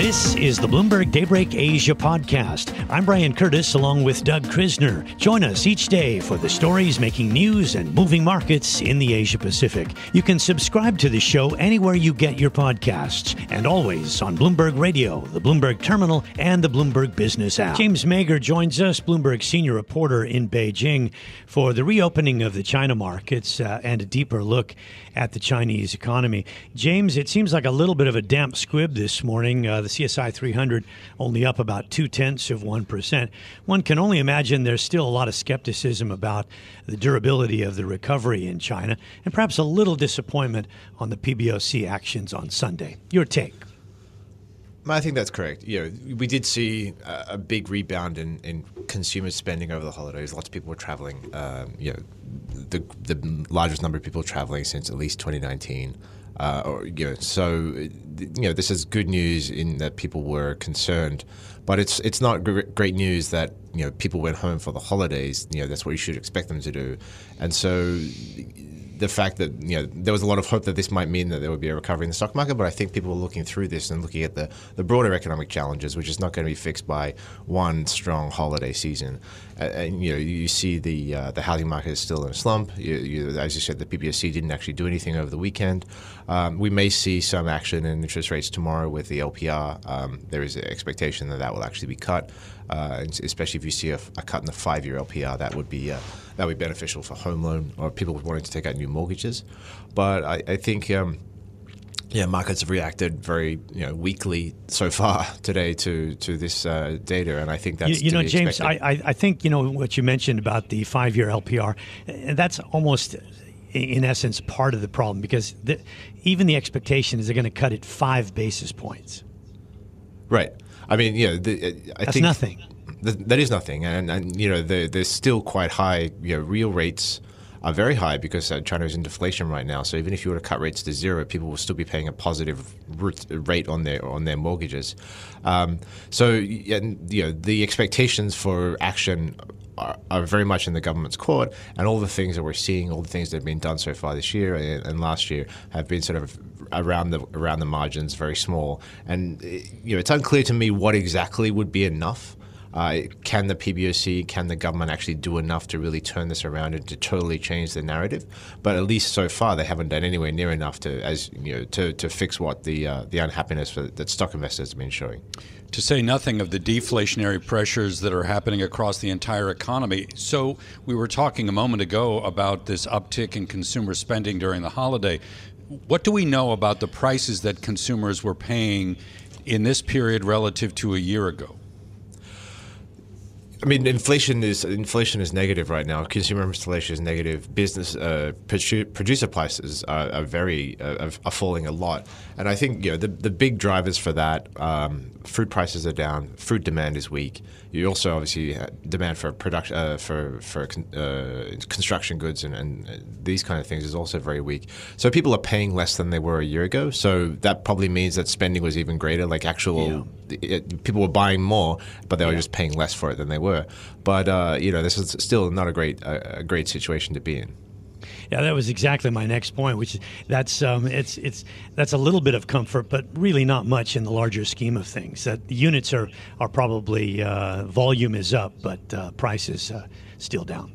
This is the Bloomberg Daybreak Asia podcast. I'm Brian Curtis along with Doug Krisner. Join us each day for the stories making news and moving markets in the Asia Pacific. You can subscribe to the show anywhere you get your podcasts and always on Bloomberg Radio, the Bloomberg Terminal, and the Bloomberg Business app. James Mayger joins us, Bloomberg senior reporter in Beijing, for the reopening of the China markets uh, and a deeper look at the Chinese economy. James, it seems like a little bit of a damp squib this morning. Uh, CSI 300 only up about two tenths of 1%. One can only imagine there's still a lot of skepticism about the durability of the recovery in China and perhaps a little disappointment on the PBOC actions on Sunday. Your take? I think that's correct. You know, we did see a, big rebound in, in consumer spending over the holidays. Lots of people were traveling. Um, you know, the the largest number of people traveling since at least 2019. Uh, or, you know, so you know this is good news in that people were concerned, but it's it's not great news that you know people went home for the holidays. You know that's what you should expect them to do, and so the fact that you know there was a lot of hope that this might mean that there would be a recovery in the stock market, but I think people are looking through this and looking at the, the broader economic challenges, which is not going to be fixed by one strong holiday season. And, you know you see the uh, the housing market is still in a slump. You, you, as you said, the PBOC didn't actually do anything over the weekend. Um, we may see some action in interest rates tomorrow with the LPR. Um, there is an expectation that that will actually be cut uh, especially if you see a, a, cut in the five-year LPR, that would be uh, that would be beneficial for home loan or people wanting to take out new mortgages. But I, I think. Um, yeah, markets have reacted very you know weakly so far today to to this uh, data, and I think that's you, you know, James. I, I think you know what you mentioned about the five year LPR, and that's almost in essence part of the problem because the, even the expectation is they're going to cut it five basis points. Right. I mean, yeah, the, I That's think nothing. that is nothing, and, and you know, the, there's still quite high. You know, real rates are very high because uh, China is in deflation right now. So even if you were to cut rates to zero, people will still be paying a positive rate on their on their mortgages. Um, so you know, the expectations for action are, very much in the government's court, and all the things that we're seeing, all the things that have been done so far this year and, and last year, have been sort of around the around the margins, very small. And you know, it's unclear to me what exactly would be enough. Uh, can the PBOC, can the government actually do enough to really turn this around and to totally change the narrative? But at least so far, they haven't done anywhere near enough to, as you know, to, to fix what the uh, the unhappiness that stock investors have been showing. To say nothing of the deflationary pressures that are happening across the entire economy. So we were talking a moment ago about this uptick in consumer spending during the holiday. What do we know about the prices that consumers were paying in this period relative to a year ago? I mean, inflation is inflation is negative right now. Consumer inflation is negative. Business uh, producer prices are, are very uh, are falling a lot, and I think you know the the big drivers for that. Um, fruit prices are down. Fruit demand is weak. You also obviously demand for production uh, for for uh, construction goods and, and uh, these kind of things is also very weak. So people are paying less than they were a year ago. So that probably means that spending was even greater. Like actual yeah. It, people were buying more, but they were just paying less for it than they were. But uh, you know, this is still not a great a great situation to be in. Yeah, that was exactly my next point, which is that's um, it's it's that's a little bit of comfort, but really not much in the larger scheme of things. That the units are are probably uh, volume is up, but uh, price is uh, still down.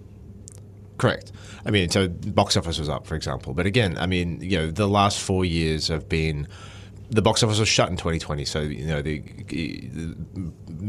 Correct. I mean, so box office was up, for example. But again, I mean, you know, the last four years have been the box office was shut in 2020, so you know the, the,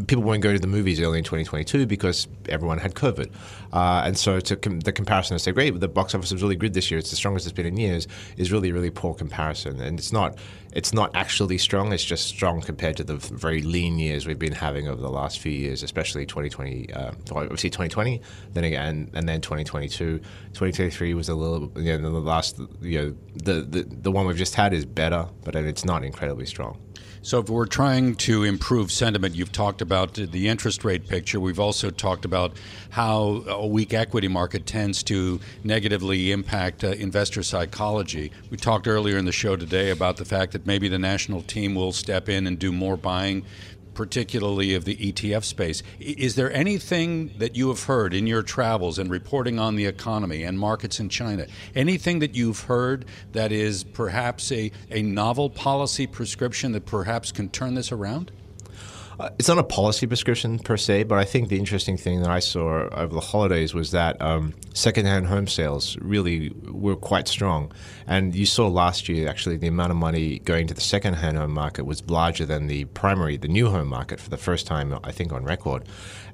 people weren't going to the movies early in 2022 because everyone had COVID, uh, and so to com- the comparison to say, great, the box office was really good this year; it's the strongest it's been in years, is really really poor comparison, and it's not it's not actually strong. It's just strong compared to the very lean years we've been having over the last few years, especially 2020, uh, obviously 2020, then again, and then 2022. 2023 was a little, you know, the last, you know, the, the, the one we've just had is better, but it's not incredibly strong. So, if we're trying to improve sentiment, you've talked about the interest rate picture. We've also talked about how a weak equity market tends to negatively impact uh, investor psychology. We talked earlier in the show today about the fact that maybe the national team will step in and do more buying particularly of the ETF space. Is there anything that you have heard in your travels and reporting on the economy and markets in China? Anything that you've heard that is perhaps a, a novel policy prescription that perhaps can turn this around? Uh, it's not a policy prescription per se, but I think the interesting thing that I saw over the holidays was that um, secondhand home sales really were quite strong. And you saw last year, actually, the amount of money going to the secondhand home market was larger than the primary, the new home market for the first time, I think, on record.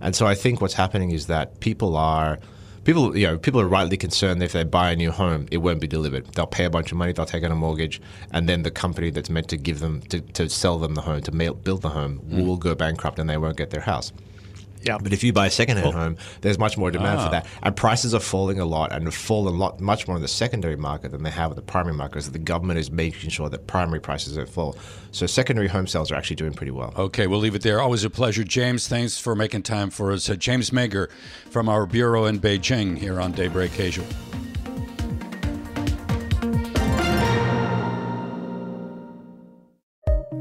And so I think what's happening is that people are people, you know, people are rightly concerned that if they buy a new home, it won't be delivered. They'll pay a bunch of money, they'll take out a mortgage, and then the company that's meant to give them to, to sell them the home, to build the home, mm. will go bankrupt and they won't get their house. Yeah. But if you buy a secondhand home, there's much more demand ah. for that, and prices are falling a lot, and have fallen a lot, much more in the secondary market than they have in the primary market. Because the government is making sure that primary prices don't fall. So secondary home sales are actually doing pretty well. Okay, we'll leave it there. Always a pleasure, James. Thanks for making time for us. Uh, James Mayger from our bureau in Beijing here on Daybreak Asia.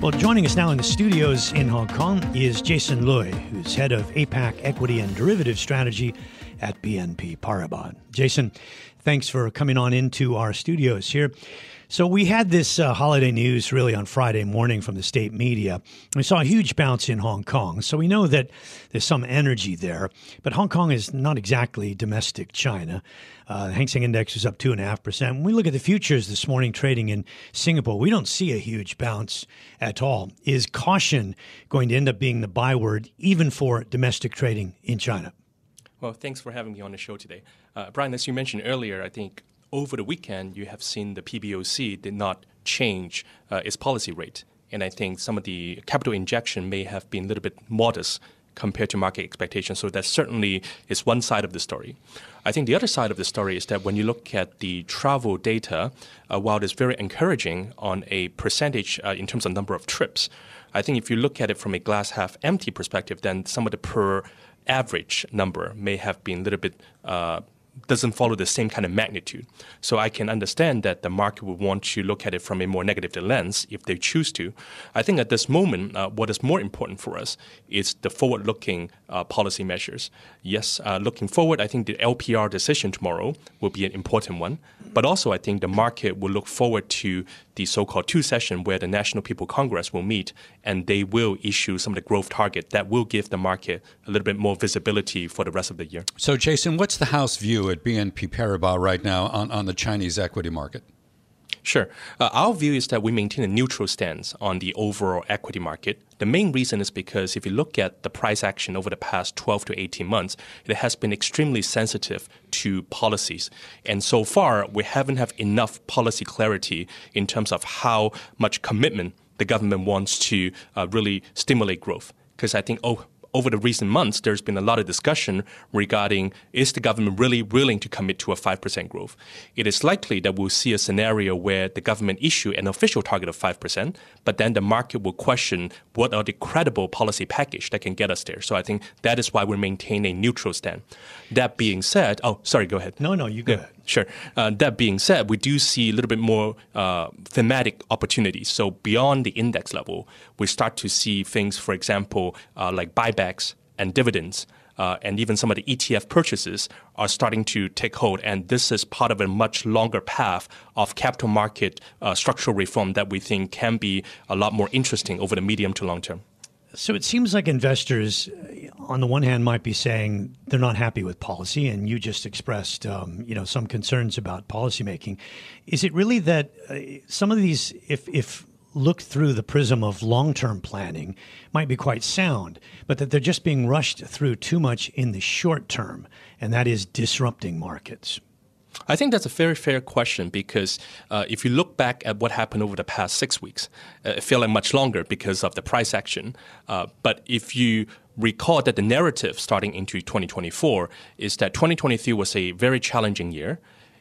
Well, joining us now in the studios in Hong Kong is Jason Lui, who's head of APAC Equity and Derivative Strategy at BNP Paribas. Jason, thanks for coming on into our studios here. So we had this uh, holiday news really on Friday morning from the state media. We saw a huge bounce in Hong Kong. So we know that there's some energy there. But Hong Kong is not exactly domestic China. Uh, the Hang Seng Index was up 2.5%. When we look at the futures this morning trading in Singapore, we don't see a huge bounce at all. Is caution going to end up being the byword even for domestic trading in China? Well, thanks for having me on the show today. Uh, Brian, as you mentioned earlier, I think over the weekend, you have seen the PBOC did not change uh, its policy rate. And I think some of the capital injection may have been a little bit modest compared to market expectations. So that certainly is one side of the story. I think the other side of the story is that when you look at the travel data, uh, while it's very encouraging on a percentage uh, in terms of number of trips, I think if you look at it from a glass half empty perspective, then some of the per average number may have been a little bit uh, doesn't follow the same kind of magnitude. So I can understand that the market would want to look at it from a more negative lens if they choose to. I think at this moment, uh, what is more important for us is the forward-looking uh, policy measures. Yes, uh, looking forward, I think the LPR decision tomorrow will be an important one. But also, I think the market will look forward to the so-called two session where the National People Congress will meet and they will issue some of the growth target that will give the market a little bit more visibility for the rest of the year. So, Jason, what's the House view at BNP Paribas right now on, on the Chinese equity market? Sure. Uh, our view is that we maintain a neutral stance on the overall equity market. The main reason is because if you look at the price action over the past 12 to 18 months, it has been extremely sensitive to policies. And so far, we haven't have enough policy clarity in terms of how much commitment the government wants to uh, really stimulate growth. Because I think, oh, over the recent months, there's been a lot of discussion regarding is the government really willing to commit to a 5% growth? It is likely that we'll see a scenario where the government issue an official target of 5%, but then the market will question what are the credible policy package that can get us there. So I think that is why we maintain a neutral stand. That being said, oh, sorry, go ahead. No, no, you go yeah. ahead. Sure. Uh, that being said, we do see a little bit more uh, thematic opportunities. So beyond the index level, we start to see things, for example, uh, like buybacks and dividends. Uh, and even some of the ETF purchases are starting to take hold. And this is part of a much longer path of capital market uh, structural reform that we think can be a lot more interesting over the medium to long term. So it seems like investors, uh, on the one hand, might be saying they're not happy with policy, and you just expressed, um, you know, some concerns about policymaking. Is it really that uh, some of these, if if looked through the prism of long-term planning, might be quite sound, but that they're just being rushed through too much in the short term, and that is disrupting markets? I think that's a very fair question because uh, if you look back at what happened over the past six weeks, uh, it feels like much longer because of the price action. Uh, but if you recall that the narrative starting into 2024 is that 2023 was a very challenging year.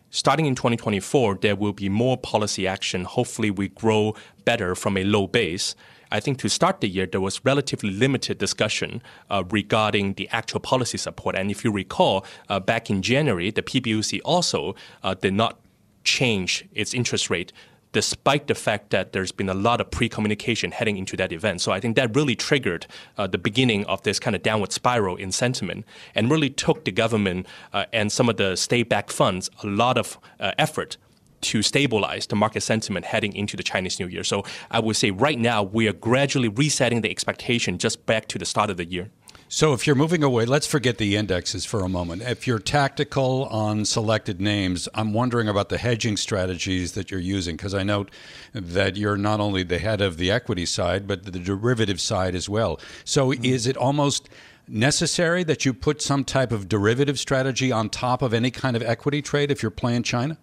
Starting in 2024, there will be more policy action. Hopefully, we grow better from a low base. I think to start the year, there was relatively limited discussion uh, regarding the actual policy support. And if you recall, uh, back in January, the PBOC also uh, did not change its interest rate despite the fact that there's been a lot of pre-communication heading into that event. So I think that really triggered uh, the beginning of this kind of downward spiral in sentiment and really took the government uh, and some of the state-backed funds a lot of uh, effort to stabilize the market sentiment heading into the Chinese New Year. So I would say right now we are gradually resetting the expectation just back to the start of the year. So if you're moving away, let's forget the indexes for a moment. If you're tactical on selected names, I'm wondering about the hedging strategies that you're using because I note that you're not only the head of the equity side, but the derivative side as well. So mm-hmm. is it almost necessary that you put some type of derivative strategy on top of any kind of equity trade if you're playing China?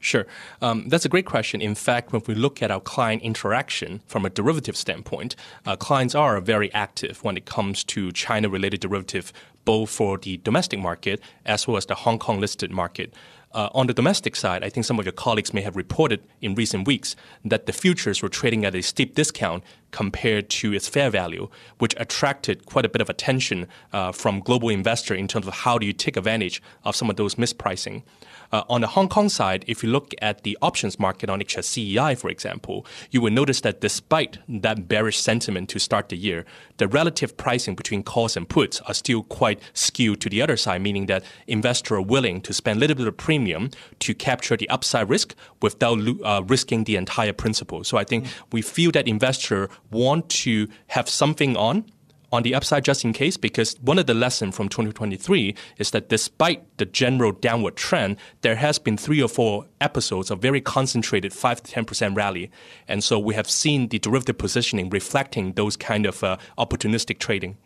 Sure. Um, that's a great question. In fact, when we look at our client interaction from a derivative standpoint, uh, clients are very active when it comes to China related derivative, both for the domestic market as well as the Hong Kong listed market. Uh, on the domestic side, I think some of your colleagues may have reported in recent weeks that the futures were trading at a steep discount compared to its fair value, which attracted quite a bit of attention uh, from global investor in terms of how do you take advantage of some of those mispricing. Uh, on the Hong Kong side, if you look at the options market on HSCEI, for example, you will notice that despite that bearish sentiment to start the year, the relative pricing between calls and puts are still quite skewed to the other side, meaning that investors are willing to spend a little bit of premium to capture the upside risk without uh, risking the entire principal. So I think mm-hmm. we feel that investors want to have something on on the upside just in case because one of the lessons from 2023 is that despite the general downward trend there has been three or four episodes of very concentrated 5 to 10% rally. And so we have seen the derivative positioning reflecting those kind of uh, opportunistic trading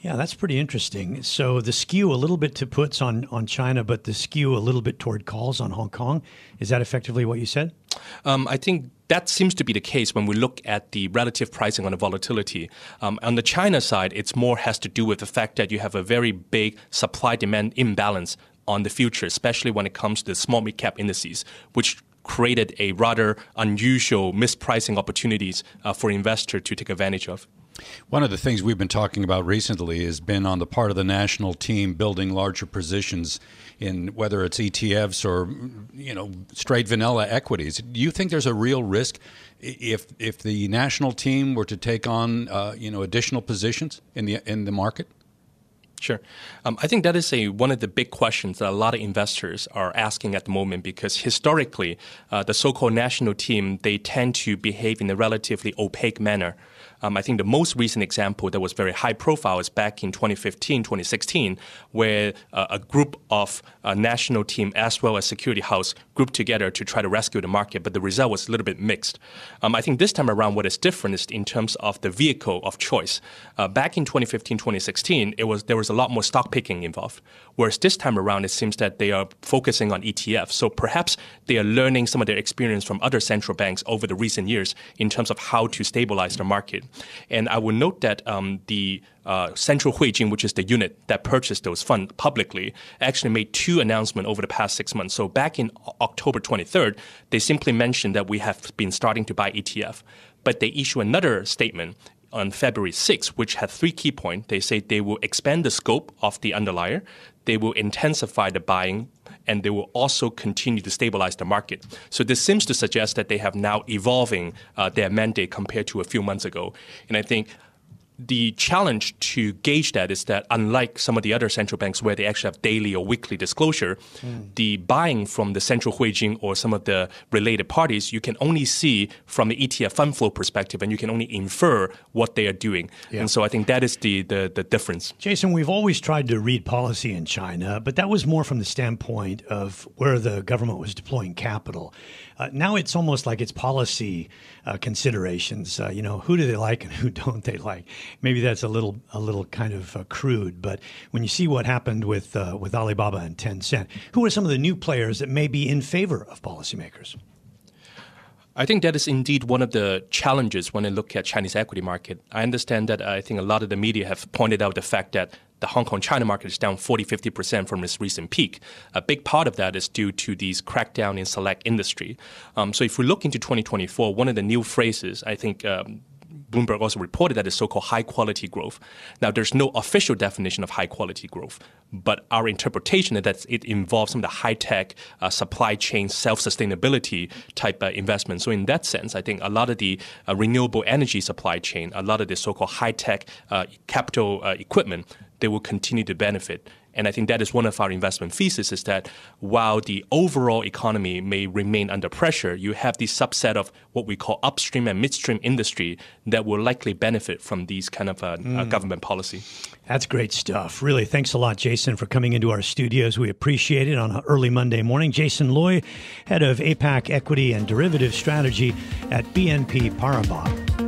yeah, that's pretty interesting. So the skew a little bit to puts on, on China, but the skew a little bit toward calls on Hong Kong. Is that effectively what you said? Um, I think that seems to be the case when we look at the relative pricing on the volatility. Um, on the China side, it's more has to do with the fact that you have a very big supply demand imbalance on the future, especially when it comes to the small mid cap indices, which created a rather unusual mispricing opportunities uh, for investor to take advantage of. One of the things we've been talking about recently has been on the part of the national team building larger positions in whether it's ETFs or you know straight vanilla equities. Do you think there's a real risk if if the national team were to take on uh, you know additional positions in the in the market? Sure. Um, I think that is a one of the big questions that a lot of investors are asking at the moment because historically, uh, the so-called national team they tend to behave in a relatively opaque manner. Um, I think the most recent example that was very high profile is back in 2015, 2016, where uh, a group of uh, national team as well as security house grouped together to try to rescue the market, but the result was a little bit mixed. Um, I think this time around, what is different is in terms of the vehicle of choice. Uh, back in 2015, 2016, it was there was a lot more stock picking involved, whereas this time around, it seems that they are focusing on ETFs. So perhaps they are learning some of their experience from other central banks over the recent years in terms of how to stabilize the market. And I will note that um, the uh, Central Huijin, which is the unit that purchased those funds publicly, actually made two announcements over the past six months. So back in October 23rd, they simply mentioned that we have been starting to buy ETF. But they issue another statement on February 6th, which had three key points. They say they will expand the scope of the underlier, they will intensify the buying, and they will also continue to stabilize the market. So this seems to suggest that they have now evolving uh, their mandate compared to a few months ago. And I think the challenge to gauge that is that unlike some of the other central banks where they actually have daily or weekly disclosure, mm. the buying from the central Huijin or some of the related parties, you can only see from the ETF fund flow perspective and you can only infer what they are doing. Yeah. And so I think that is the, the, the difference. Jason, we've always tried to read policy in China, but that was more from the standpoint of where the government was deploying capital. Uh, now it's almost like it's policy uh, considerations. Uh, you know, who do they like and who don't they like? Maybe that's a little a little kind of uh, crude, but when you see what happened with uh, with Alibaba and Tencent, who are some of the new players that may be in favor of policymakers? I think that is indeed one of the challenges when I look at Chinese equity market. I understand that I think a lot of the media have pointed out the fact that the Hong Kong China market is down 40 50% from its recent peak. A big part of that is due to these crackdown in select industry. Um, so if we look into 2024, one of the new phrases I think um, Bloomberg also reported that is so-called high quality growth. Now, there's no official definition of high quality growth, but our interpretation is that it involves some of the high-tech uh, supply chain self-sustainability type uh, investment. So in that sense, I think a lot of the uh, renewable energy supply chain, a lot of the so-called high-tech uh, capital uh, equipment, they will continue to benefit. And I think that is one of our investment thesis is that while the overall economy may remain under pressure, you have this subset of what we call upstream and midstream industry that will likely benefit from these kind of uh, mm. uh, government policy. That's great stuff. Really, thanks a lot, Jason, for coming into our studios. We appreciate it on an early Monday morning. Jason Lui, head of APAC Equity and Derivative Strategy at BNP Paribas.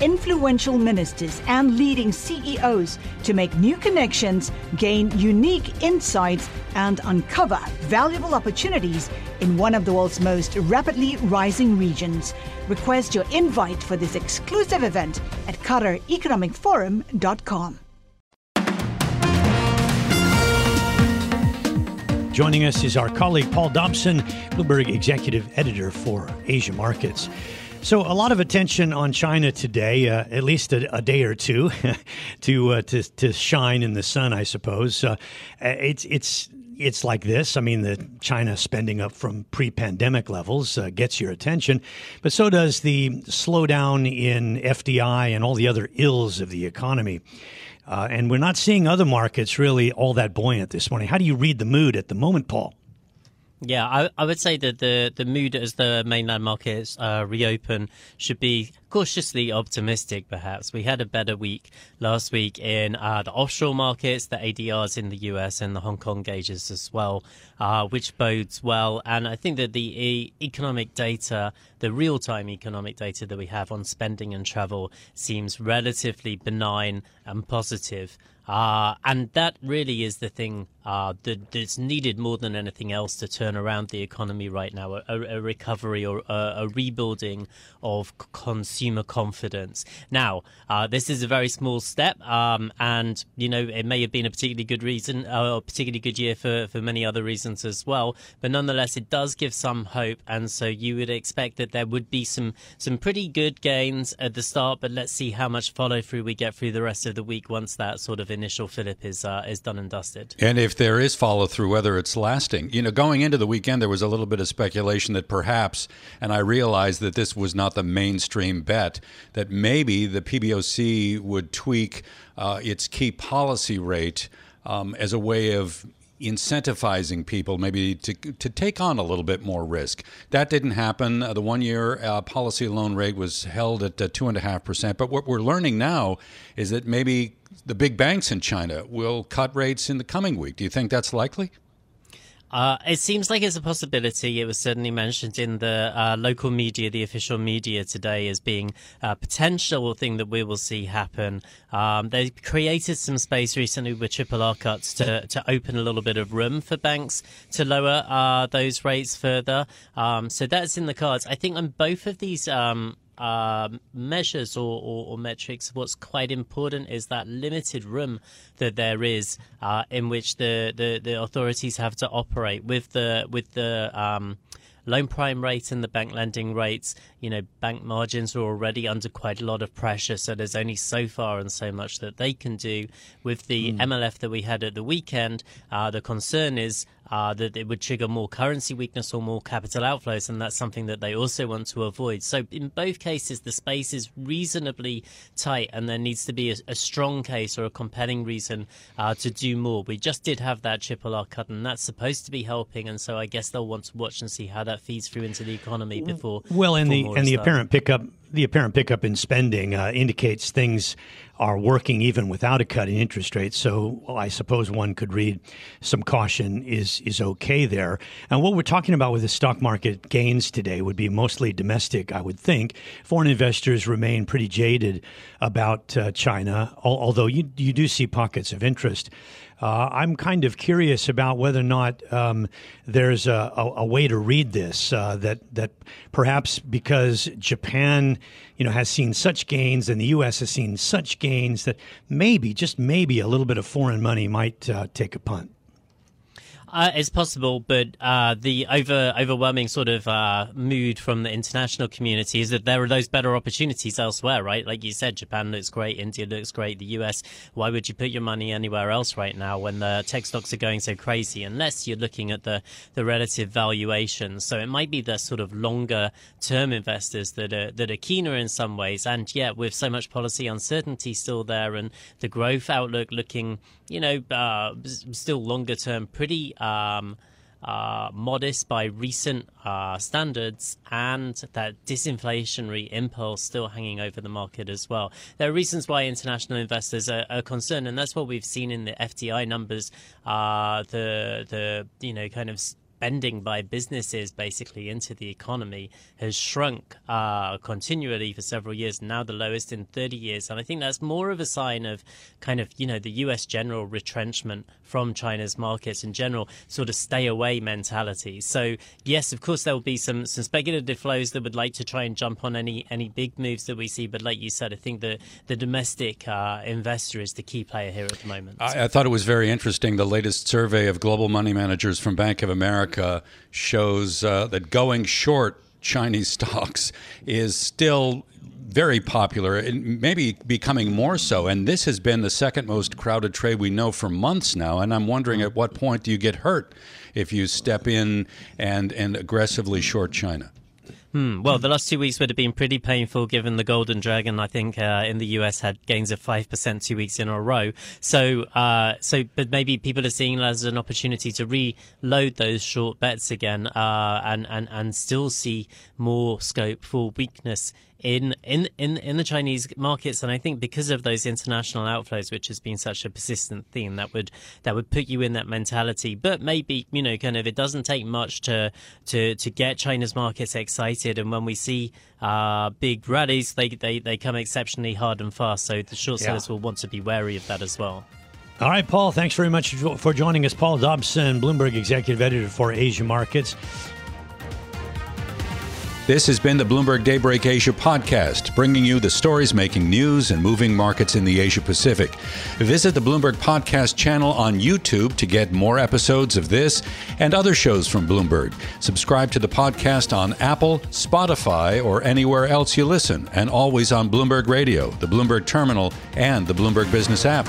influential ministers, and leading CEOs to make new connections, gain unique insights, and uncover valuable opportunities in one of the world's most rapidly rising regions. Request your invite for this exclusive event at QatarEconomicForum.com. Joining us is our colleague Paul Dobson, Bloomberg Executive Editor for Asia Markets. So a lot of attention on China today, uh, at least a, a, day or two, to, uh, to to shine in the sun, I suppose. Uh, it's it's it's like this. I mean, the China spending up from pre-pandemic levels uh, gets your attention, but so does the slowdown in FDI and all the other ills of the economy. Uh, and we're not seeing other markets really all that buoyant this morning. How do you read the mood at the moment, Paul? Yeah, I, I would say that the, the mood as the mainland markets uh, reopen should be cautiously optimistic, perhaps. We had a better week last week in uh, the offshore markets, the ADRs in the US, and the Hong Kong gauges as well, uh, which bodes well. And I think that the e- economic data, the real time economic data that we have on spending and travel, seems relatively benign and positive. Uh, and that really is the thing uh, that, that's needed more than anything else to turn around the economy right now a, a recovery or a, a, rebuilding of consumer confidence. Now, uh, this is a very small step, um, and you know it may have been a particularly good reason, uh, a particularly good year for, for many other reasons as well. But nonetheless, it does give some hope, and so you would expect that there would be some some pretty good gains at the start. But let's see how much follow through we get through the rest of the week once that sort of initial fillip is uh, is done and dusted. And if there is follow through, whether it's lasting, you know, going into the weekend, there was a little bit of speculation that perhaps, and I realized that this was not the mainstream bet, that maybe the PBOC would tweak uh, its key policy rate. Um, as a way of incentivizing people maybe to, to take on a little bit more risk. That didn't happen. Uh, the one year uh, policy loan rate was held at uh, 2.5%. But what we're learning now is that maybe the big banks in China will cut rates in the coming week. Do you think that's likely? Uh, it seems like it's a possibility. It was certainly mentioned in the uh, local media, the official media today, as being a potential thing that we will see happen. Um, they created some space recently with triple R cuts to, to open a little bit of room for banks to lower uh, those rates further. Um, so that's in the cards. I think on both of these um, uh, measures or, or, or, metrics, what's quite important is that limited room that there is uh, in which the, the, the, authorities have to operate with the with the um, loan prime rate and the bank lending rates. You know, bank margins are already under quite a lot of pressure, so there's only so far and so much that they can do. With the mm. MLF that we had at the weekend, uh, the concern is uh, that it would trigger more currency weakness or more capital outflows, and that's something that they also want to avoid. So, in both cases, the space is reasonably tight, and there needs to be a, a strong case or a compelling reason uh, to do more. We just did have that triple R cut, and that's supposed to be helping, and so I guess they'll want to watch and see how that feeds through into the economy before. Well, and the and the apparent pickup the apparent pickup in spending uh, indicates things are working even without a cut in interest rates. So well, I suppose one could read some caution is is okay there. And what we're talking about with the stock market gains today would be mostly domestic, I would think. Foreign investors remain pretty jaded about uh, China, although you you do see pockets of interest. Uh, I'm kind of curious about whether or not um, there's a, a, a, way to read this uh, that that perhaps because Japan, you know, has seen such gains and the U.S. has seen such gains that maybe, just maybe, a little bit of foreign money might uh, take a punt. Uh, it's possible, but uh, the over overwhelming sort of uh, mood from the international community is that there are those better opportunities elsewhere, right? Like you said, Japan looks great, India looks great, the US. Why would you put your money anywhere else right now when the tech stocks are going so crazy? Unless you're looking at the the relative valuations. So it might be the sort of longer term investors that are that are keener in some ways, and yet with so much policy uncertainty still there and the growth outlook looking, you know, uh, still longer term pretty um, uh, modest by recent uh, standards and that disinflationary impulse still hanging over the market as well. There are reasons why international investors are, are concerned, and that's what we've seen in the FDI numbers. Uh, the the you know kind of spending by businesses basically into the economy has shrunk uh, continually for several years, now the lowest in 30 years. And I think that's more of a sign of kind of, you know, the US general retrenchment from China's markets in general, sort of stay away mentality. So, yes, of course, there will be some, some speculative flows that would like to try and jump on any, any big moves that we see. But like you said, I think the, the domestic uh, investor is the key player here at the moment. I, I thought it was very interesting. The latest survey of global money managers from Bank of America America shows uh, that going short Chinese stocks is still very popular and maybe becoming more so. And this has been the second most crowded trade we know for months now. And I'm wondering at what point do you get hurt if you step in and, and aggressively short China? Hmm. Well, the last two weeks would have been pretty painful given the Golden Dragon, I think, uh, in the US had gains of 5% two weeks in a row. So, uh, so, but maybe people are seeing it as an opportunity to reload those short bets again, uh, and, and, and still see more scope for weakness in, in, in, in the Chinese markets. And I think because of those international outflows, which has been such a persistent theme, that would that would put you in that mentality. But maybe, you know, kind of it doesn't take much to to, to get China's markets excited. And when we see uh, big rallies, they, they, they come exceptionally hard and fast. So the short sellers yeah. will want to be wary of that as well. All right, Paul, thanks very much for joining us. Paul Dobson, Bloomberg Executive Editor for Asia Markets. This has been the Bloomberg Daybreak Asia podcast, bringing you the stories making news and moving markets in the Asia Pacific. Visit the Bloomberg Podcast channel on YouTube to get more episodes of this and other shows from Bloomberg. Subscribe to the podcast on Apple, Spotify, or anywhere else you listen, and always on Bloomberg Radio, the Bloomberg Terminal, and the Bloomberg Business app.